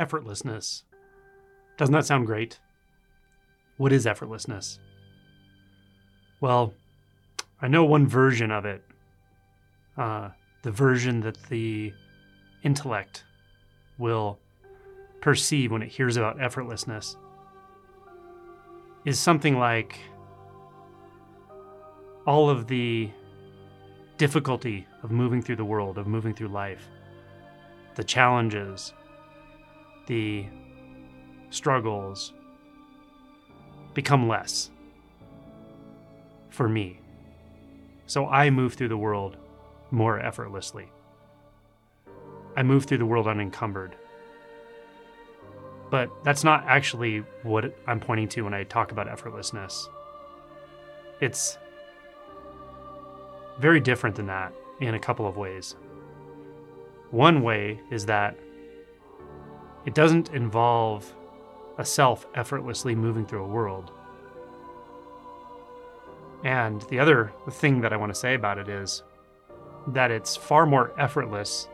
effortlessness. Doesn't that sound great? What is effortlessness? Well, I know one version of it. Uh, the version that the intellect will perceive when it hears about effortlessness is something like all of the difficulty of moving through the world, of moving through life, the challenges, the struggles become less for me. So I move through the world more effortlessly. I move through the world unencumbered. But that's not actually what I'm pointing to when I talk about effortlessness. It's very different than that in a couple of ways. One way is that it doesn't involve a self effortlessly moving through a world. And the other thing that I want to say about it is that it's far more effortless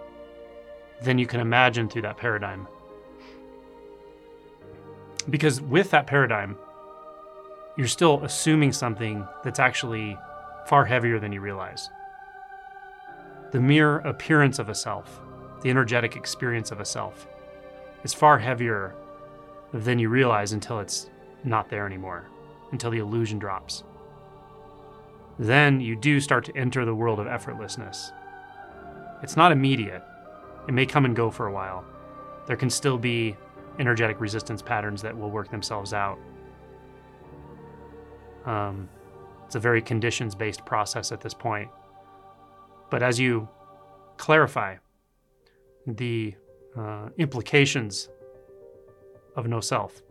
than you can imagine through that paradigm. Because with that paradigm, you're still assuming something that's actually far heavier than you realize. The mere appearance of a self, the energetic experience of a self, is far heavier than you realize until it's not there anymore, until the illusion drops. Then you do start to enter the world of effortlessness. It's not immediate, it may come and go for a while. There can still be energetic resistance patterns that will work themselves out. Um, it's a very conditions based process at this point. But as you clarify the uh, implications of no self,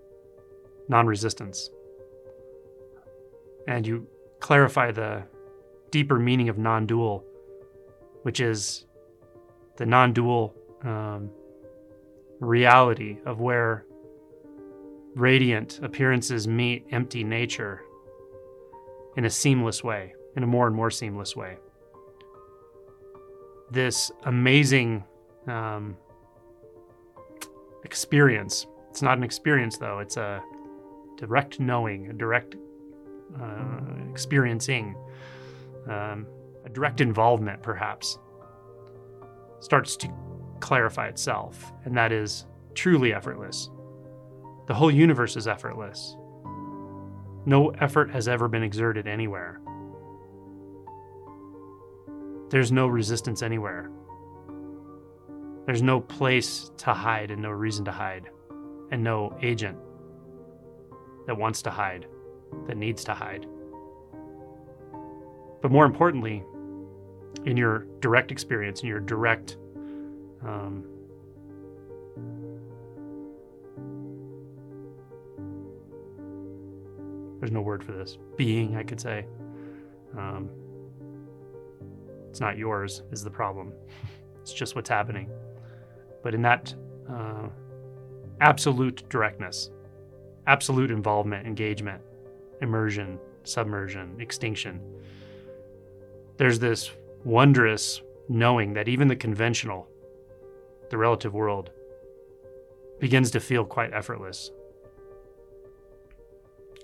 non resistance, and you clarify the deeper meaning of non dual, which is the non dual um, reality of where radiant appearances meet empty nature in a seamless way, in a more and more seamless way. This amazing um, experience. It's not an experience, though, it's a direct knowing, a direct uh, experiencing, um, a direct involvement, perhaps, starts to clarify itself, and that is truly effortless. The whole universe is effortless. No effort has ever been exerted anywhere. There's no resistance anywhere. There's no place to hide and no reason to hide, and no agent that wants to hide, that needs to hide. But more importantly, in your direct experience, in your direct um, there's no word for this. Being i could say. Um, it's not yours is the problem. It's just what's happening but in that uh, absolute directness absolute involvement engagement immersion submersion extinction there's this wondrous knowing that even the conventional the relative world begins to feel quite effortless.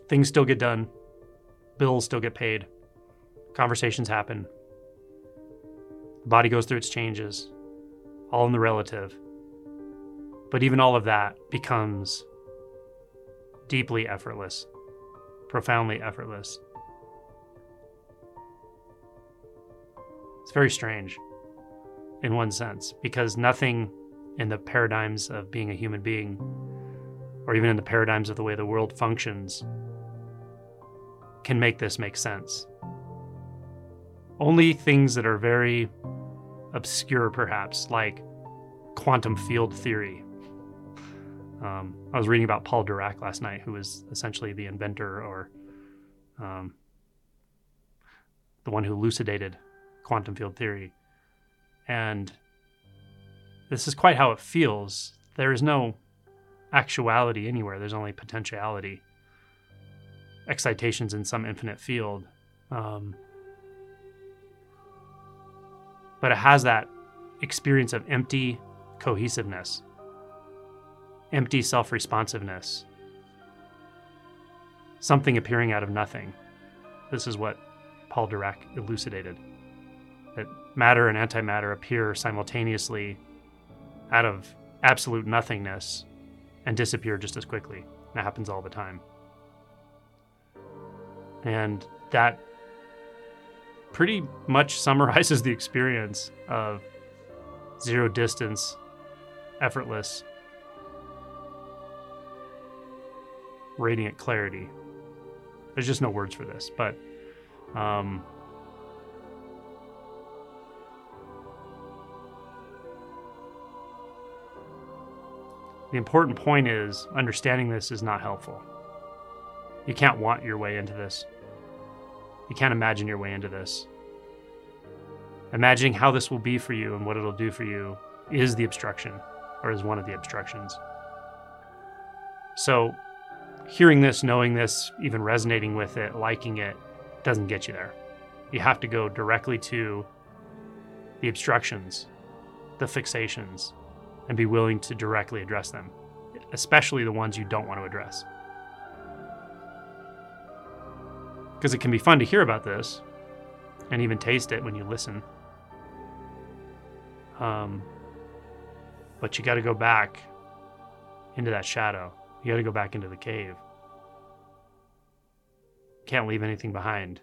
Things still get done, bills still get paid, conversations happen, the body goes through its changes, all in the relative. But even all of that becomes deeply effortless, profoundly effortless. It's very strange in one sense because nothing in the paradigms of being a human being or even in the paradigms of the way the world functions can make this make sense. Only things that are very obscure, perhaps, like quantum field theory. Um, I was reading about Paul Dirac last night, who was essentially the inventor or um, the one who elucidated quantum field theory. And this is quite how it feels. There is no actuality anywhere, there's only potentiality excitations in some infinite field. Um, but it has that experience of empty cohesiveness. Empty self responsiveness, something appearing out of nothing. This is what Paul Dirac elucidated that matter and antimatter appear simultaneously out of absolute nothingness and disappear just as quickly. That happens all the time. And that pretty much summarizes the experience of zero distance, effortless, radiant clarity. There's just no words for this, but um, the important point is understanding this is not helpful. You can't want your way into this. You can't imagine your way into this. Imagining how this will be for you and what it'll do for you is the obstruction, or is one of the obstructions. So, hearing this, knowing this, even resonating with it, liking it, doesn't get you there. You have to go directly to the obstructions, the fixations, and be willing to directly address them, especially the ones you don't want to address. Because it can be fun to hear about this and even taste it when you listen. Um, but you got to go back into that shadow. You got to go back into the cave. Can't leave anything behind.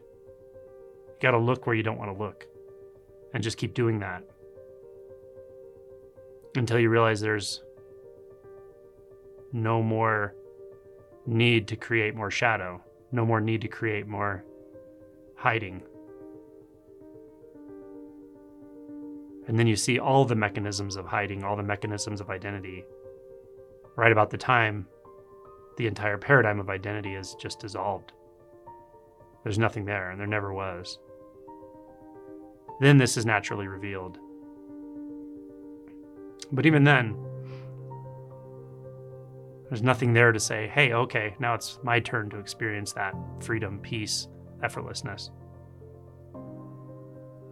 You got to look where you don't want to look and just keep doing that until you realize there's no more need to create more shadow no more need to create more hiding. And then you see all the mechanisms of hiding, all the mechanisms of identity. Right about the time, the entire paradigm of identity is just dissolved. There's nothing there, and there never was. Then this is naturally revealed. But even then, there's nothing there to say, hey, okay, now it's my turn to experience that freedom, peace, effortlessness.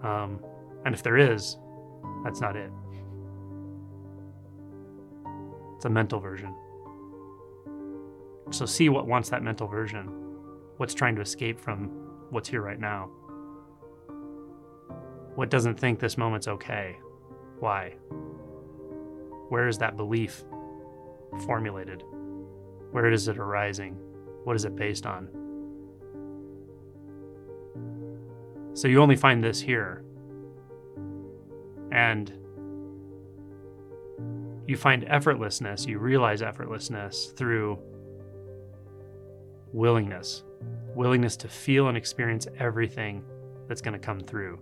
Um, and if there is, that's not it. It's a mental version. So see what wants that mental version. What's trying to escape from what's here right now. What doesn't think this moment's okay? Why? Where is that belief formulated? Where is it arising? What is it based on? So you only find this here. And you find effortlessness, you realize effortlessness through willingness willingness to feel and experience everything that's going to come through.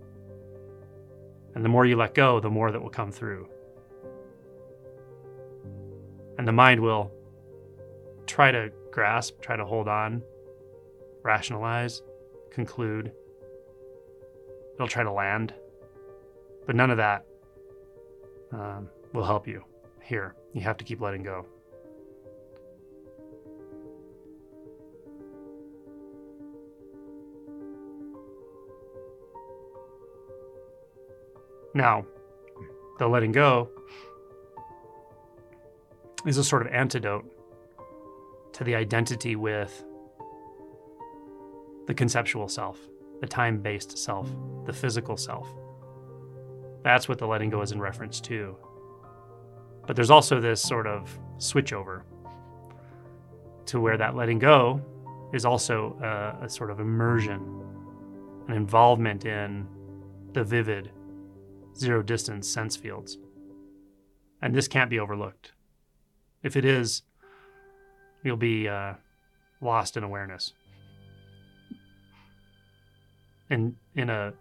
And the more you let go, the more that will come through. And the mind will try to grasp, try to hold on, rationalize, conclude. It'll try to land. But none of that um, will help you here. You have to keep letting go. Now, the letting go is a sort of antidote to the identity with the conceptual self, the time based self, the physical self. That's what the letting go is in reference to. But there's also this sort of switchover to where that letting go is also a, a sort of immersion, an involvement in the vivid, zero distance sense fields. And this can't be overlooked. If it is, you'll be uh, lost in awareness. In, in a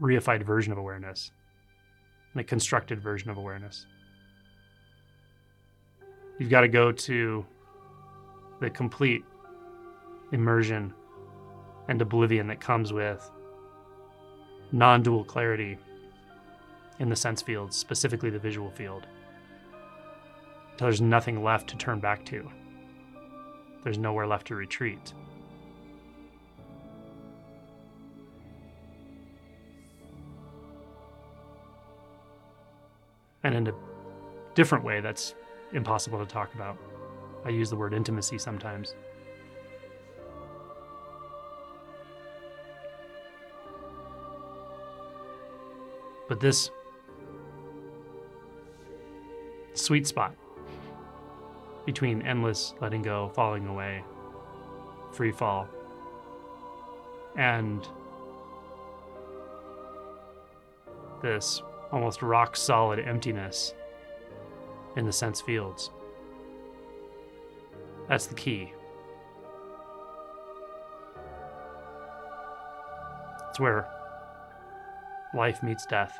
reified version of awareness, in a constructed version of awareness. You've got to go to the complete immersion and oblivion that comes with non dual clarity in the sense fields, specifically the visual field until there's nothing left to turn back to. There's nowhere left to retreat. And in a different way, that's impossible to talk about. I use the word intimacy sometimes. But this sweet spot between endless letting go, falling away, free fall, and this almost rock solid emptiness in the sense fields. That's the key. It's where life meets death,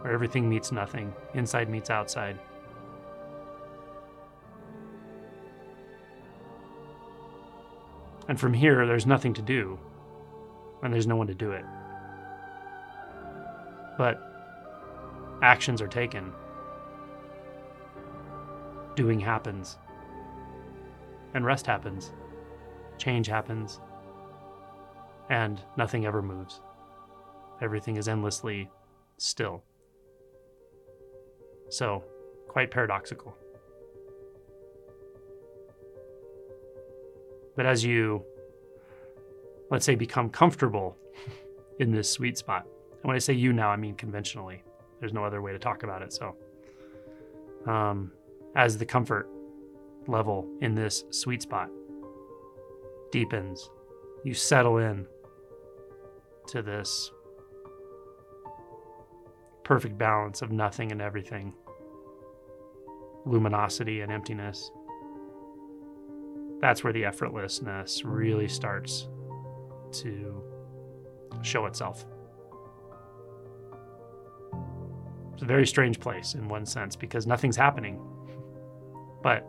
where everything meets nothing, inside meets outside. And from here, there's nothing to do, and there's no one to do it. But actions are taken, doing happens, and rest happens, change happens, and nothing ever moves. Everything is endlessly still. So, quite paradoxical. But as you, let's say, become comfortable in this sweet spot, and when I say you now, I mean conventionally. There's no other way to talk about it. So, um, as the comfort level in this sweet spot deepens, you settle in to this perfect balance of nothing and everything, luminosity and emptiness that's where the effortlessness really starts to show itself. It's a very strange place in one sense because nothing's happening. But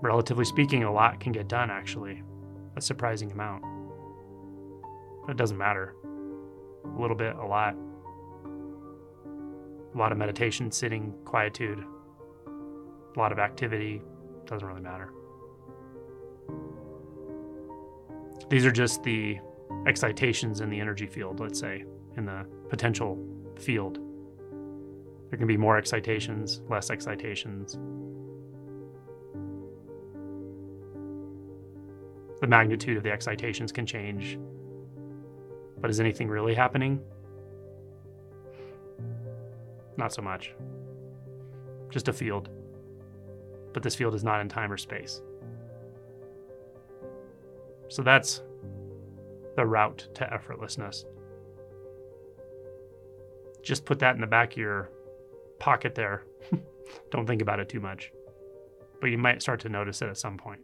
relatively speaking, a lot can get done actually, a surprising amount. But it doesn't matter. A little bit, a lot. A lot of meditation, sitting, quietude, a lot of activity, doesn't really matter. These are just the excitations in the energy field, let's say, in the potential field. There can be more excitations, less excitations. The magnitude of the excitations can change. But is anything really happening? Not so much. Just a field. But this field is not in time or space. So that's the route to effortlessness. Just put that in the back of your pocket there. Don't think about it too much. But you might start to notice it at some point.